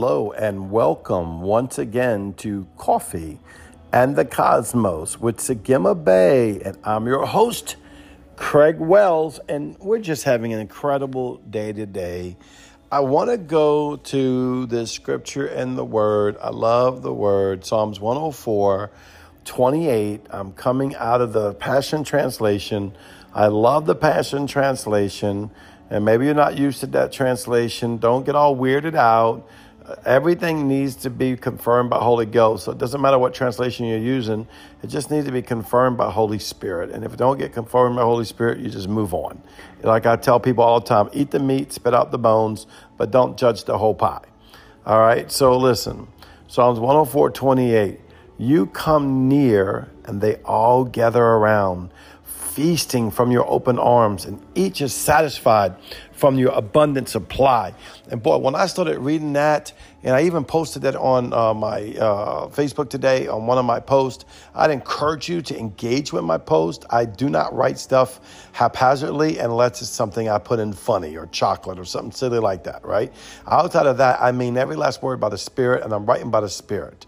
Hello and welcome once again to Coffee and the Cosmos with Sagima Bay. And I'm your host, Craig Wells, and we're just having an incredible day today. I want to go to the scripture and the word. I love the word, Psalms 104, 28. I'm coming out of the Passion Translation. I love the Passion Translation. And maybe you're not used to that translation. Don't get all weirded out everything needs to be confirmed by Holy Ghost. So it doesn't matter what translation you're using, it just needs to be confirmed by Holy Spirit. And if it don't get confirmed by Holy Spirit, you just move on. Like I tell people all the time, eat the meat, spit out the bones, but don't judge the whole pie. All right, so listen. Psalms 104 28. You come near, and they all gather around feasting from your open arms, and each is satisfied from your abundant supply. And boy, when I started reading that, and I even posted that on uh, my uh, Facebook today on one of my posts, I'd encourage you to engage with my post. I do not write stuff haphazardly unless it's something I put in funny or chocolate or something silly like that, right? Outside of that, I mean every last word by the Spirit, and I'm writing by the Spirit.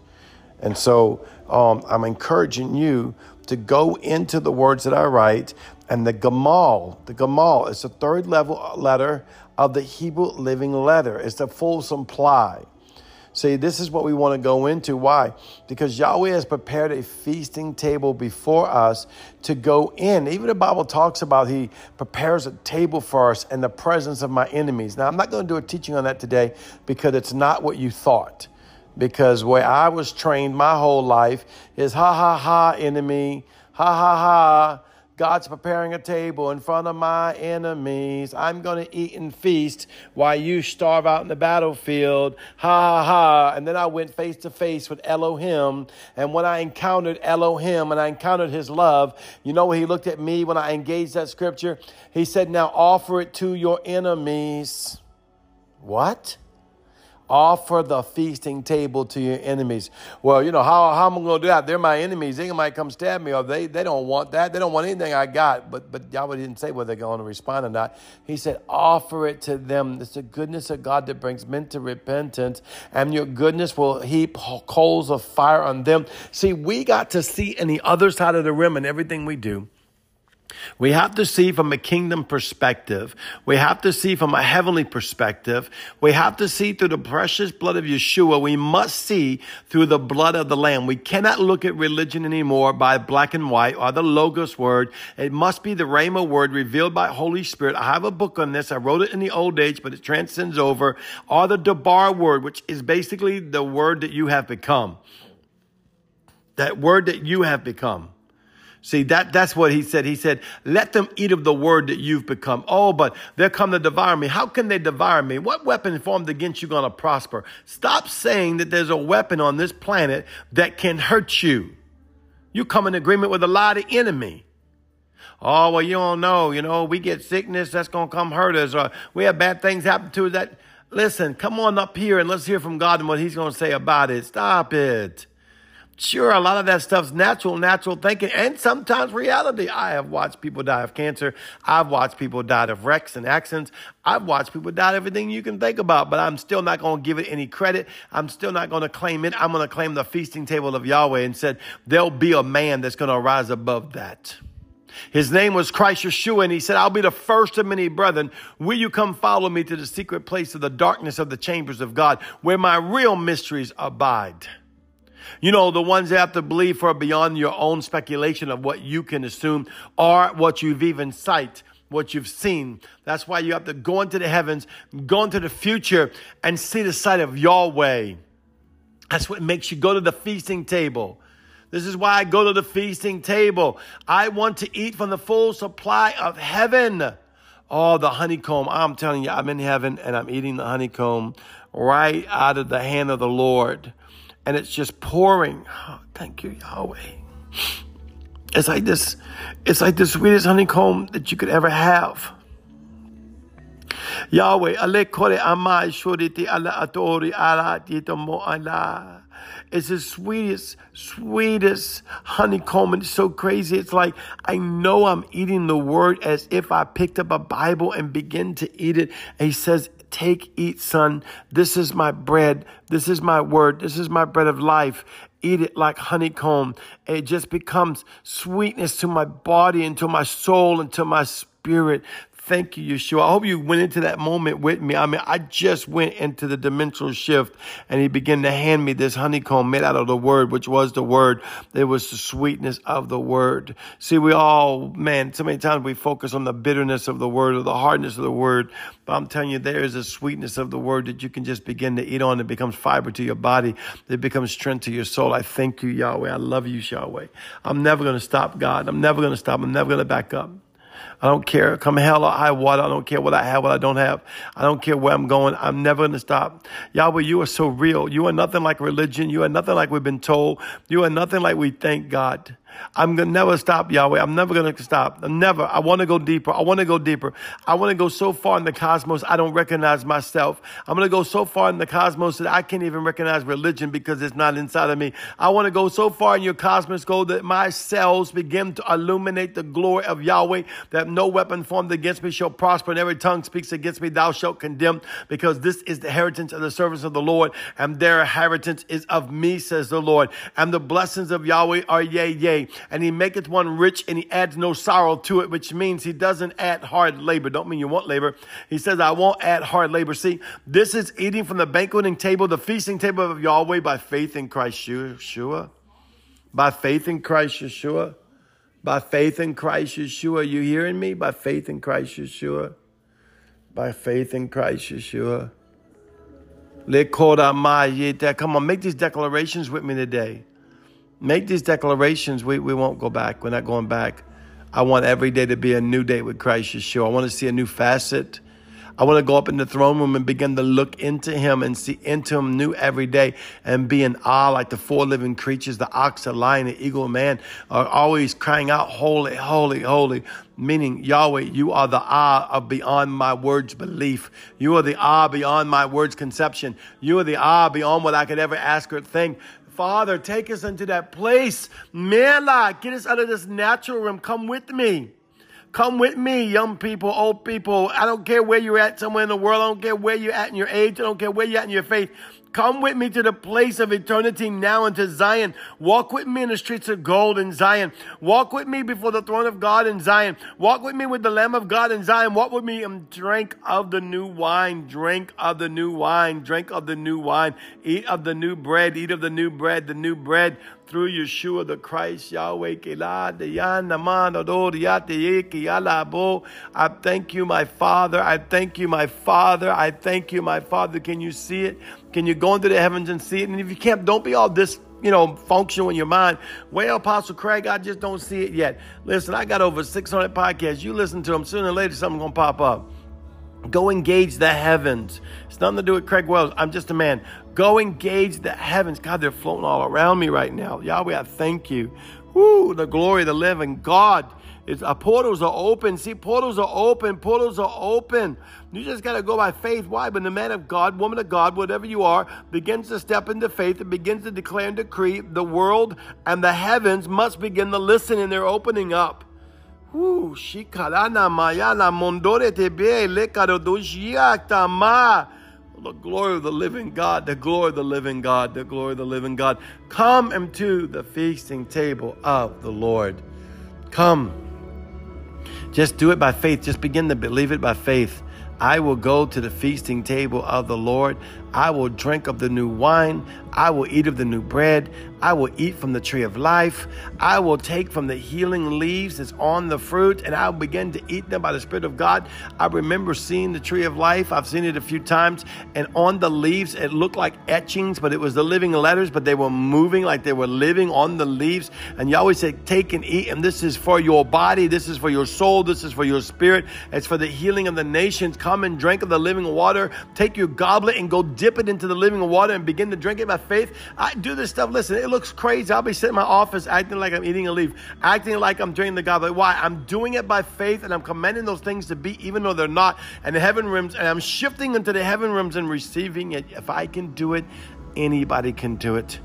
And so um, I'm encouraging you to go into the words that I write. And the Gamal, the Gamal is the third level letter of the Hebrew living letter. It's the full supply. See, this is what we want to go into. Why? Because Yahweh has prepared a feasting table before us to go in. Even the Bible talks about He prepares a table for us in the presence of my enemies. Now, I'm not going to do a teaching on that today because it's not what you thought because where I was trained my whole life is ha ha ha, enemy, ha ha ha. God's preparing a table in front of my enemies. I'm going to eat and feast while you starve out in the battlefield. Ha ha ha. And then I went face to face with Elohim. And when I encountered Elohim and I encountered his love, you know, he looked at me when I engaged that scripture. He said, Now offer it to your enemies. What? Offer the feasting table to your enemies. Well, you know, how, how am I going to do that? They're my enemies. They might come stab me, or they, they don't want that. They don't want anything I got. But, but Yahweh didn't say whether they're going to respond or not. He said, offer it to them. It's the goodness of God that brings men to repentance, and your goodness will heap coals of fire on them. See, we got to see in the other side of the rim in everything we do we have to see from a kingdom perspective. We have to see from a heavenly perspective. We have to see through the precious blood of Yeshua. We must see through the blood of the Lamb. We cannot look at religion anymore by black and white or the Logos word. It must be the Rhema word revealed by Holy Spirit. I have a book on this. I wrote it in the old age, but it transcends over. Or the Debar word, which is basically the word that you have become. That word that you have become. See, that, that's what he said. He said, let them eat of the word that you've become. Oh, but they'll come to devour me. How can they devour me? What weapon formed against you going to prosper? Stop saying that there's a weapon on this planet that can hurt you. You come in agreement with a lot of enemy. Oh, well, you don't know. You know, we get sickness that's going to come hurt us, or we have bad things happen to us that, listen, come on up here and let's hear from God and what he's going to say about it. Stop it. Sure, a lot of that stuff's natural, natural thinking, and sometimes reality. I have watched people die of cancer. I've watched people die of wrecks and accidents. I've watched people die of everything you can think about, but I'm still not going to give it any credit. I'm still not going to claim it. I'm going to claim the feasting table of Yahweh and said, there'll be a man that's going to rise above that. His name was Christ Yeshua, and he said, I'll be the first of many brethren. Will you come follow me to the secret place of the darkness of the chambers of God, where my real mysteries abide? You know, the ones that have to believe for beyond your own speculation of what you can assume or what you've even sight, what you've seen. That's why you have to go into the heavens, go into the future and see the sight of Yahweh. That's what makes you go to the feasting table. This is why I go to the feasting table. I want to eat from the full supply of heaven. Oh, the honeycomb. I'm telling you, I'm in heaven and I'm eating the honeycomb right out of the hand of the Lord and it's just pouring. Oh, thank you, Yahweh. It's like this, it's like the sweetest honeycomb that you could ever have. Yahweh, kore amai ala atori mo. It's the sweetest, sweetest honeycomb. And It's so crazy. It's like I know I'm eating the word as if I picked up a Bible and begin to eat it. And he says, Take, eat, son. This is my bread. This is my word. This is my bread of life. Eat it like honeycomb. It just becomes sweetness to my body and to my soul and to my spirit. Thank you, Yeshua. I hope you went into that moment with me. I mean, I just went into the dimensional shift and he began to hand me this honeycomb made out of the word, which was the word. It was the sweetness of the word. See, we all, man, so many times we focus on the bitterness of the word or the hardness of the word. But I'm telling you, there is a sweetness of the word that you can just begin to eat on. It becomes fiber to your body. It becomes strength to your soul. I thank you, Yahweh. I love you, Yahweh. I'm never going to stop, God. I'm never going to stop. I'm never going to back up. I don't care. Come hell or high water. I don't care what I have, what I don't have. I don't care where I'm going. I'm never going to stop. Yahweh, you are so real. You are nothing like religion. You are nothing like we've been told. You are nothing like we thank God. I'm going to never stop, Yahweh. I'm never going to stop. I'm never. I want to go deeper. I want to go deeper. I want to go so far in the cosmos, I don't recognize myself. I'm going to go so far in the cosmos that I can't even recognize religion because it's not inside of me. I want to go so far in your cosmos, go that my cells begin to illuminate the glory of Yahweh, that no weapon formed against me shall prosper, and every tongue speaks against me, thou shalt condemn, because this is the heritage of the servants of the Lord, and their inheritance is of me, says the Lord. And the blessings of Yahweh are yea, yea and he maketh one rich and he adds no sorrow to it, which means he doesn't add hard labor. Don't mean you want labor. He says, I won't add hard labor. See, this is eating from the banqueting table, the feasting table of Yahweh by faith in Christ Yeshua. By faith in Christ Yeshua. By faith in Christ Yeshua. You hearing me? By faith in Christ Yeshua. By faith in Christ Yeshua. Come on, make these declarations with me today. Make these declarations. We, we won't go back. We're not going back. I want every day to be a new day with Christ Yeshua. I want to see a new facet. I want to go up in the throne room and begin to look into him and see into him new every day and be in awe like the four living creatures, the ox, the lion, the eagle, man, are always crying out, holy, holy, holy. Meaning, Yahweh, you are the ah of beyond my words belief. You are the ah beyond my words conception. You are the ah beyond what I could ever ask or think. Father, take us into that place. Mela, get us out of this natural realm. Come with me. Come with me, young people, old people. I don't care where you're at somewhere in the world. I don't care where you're at in your age. I don't care where you're at in your faith. Come with me to the place of eternity now into Zion. Walk with me in the streets of gold in Zion. Walk with me before the throne of God in Zion. Walk with me with the Lamb of God in Zion. Walk with me and drink of the new wine. Drink of the new wine. Drink of the new wine. Eat of the new bread. Eat of the new bread. The new bread through Yeshua the Christ, Yahweh, I thank you, my Father. I thank you, my Father. I thank you, my Father. Can you see it? Can you go into the heavens and see it? And if you can't, don't be all this you know, functional in your mind. Well, Apostle Craig, I just don't see it yet. Listen, I got over 600 podcasts. You listen to them. Sooner or later, something's going to pop up. Go engage the heavens. It's nothing to do with Craig Wells. I'm just a man. Go engage the heavens. God, they're floating all around me right now. Yahweh, I thank you. Woo, the glory of the living God. It's, uh, portals are open. See, portals are open. Portals are open. You just got to go by faith. Why? When the man of God, woman of God, whatever you are, begins to step into faith and begins to declare and decree, the world and the heavens must begin to listen and they're opening up. The glory of the living God, the glory of the living God, the glory of the living God. Come into the feasting table of the Lord. Come. Just do it by faith. Just begin to believe it by faith. I will go to the feasting table of the Lord. I will drink of the new wine. I will eat of the new bread. I will eat from the tree of life. I will take from the healing leaves that's on the fruit, and I will begin to eat them by the Spirit of God. I remember seeing the tree of life. I've seen it a few times, and on the leaves, it looked like etchings, but it was the living letters, but they were moving like they were living on the leaves. And Yahweh said, Take and eat, and this is for your body, this is for your soul, this is for your spirit, it's for the healing of the nations. Come and drink of the living water. Take your goblet and go dip it into the living water and begin to drink it by faith. I do this stuff. Listen, it looks crazy. I'll be sitting in my office acting like I'm eating a leaf, acting like I'm drinking the goblet. Why? I'm doing it by faith and I'm commanding those things to be, even though they're not. And the heaven realms, and I'm shifting into the heaven realms and receiving it. If I can do it, anybody can do it.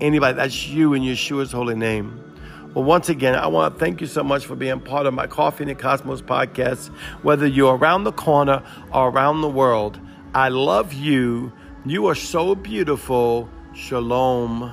anybody. That's you in Yeshua's holy name. Well, once again, I want to thank you so much for being part of my Coffee in the Cosmos podcast. Whether you're around the corner or around the world, I love you. You are so beautiful. Shalom.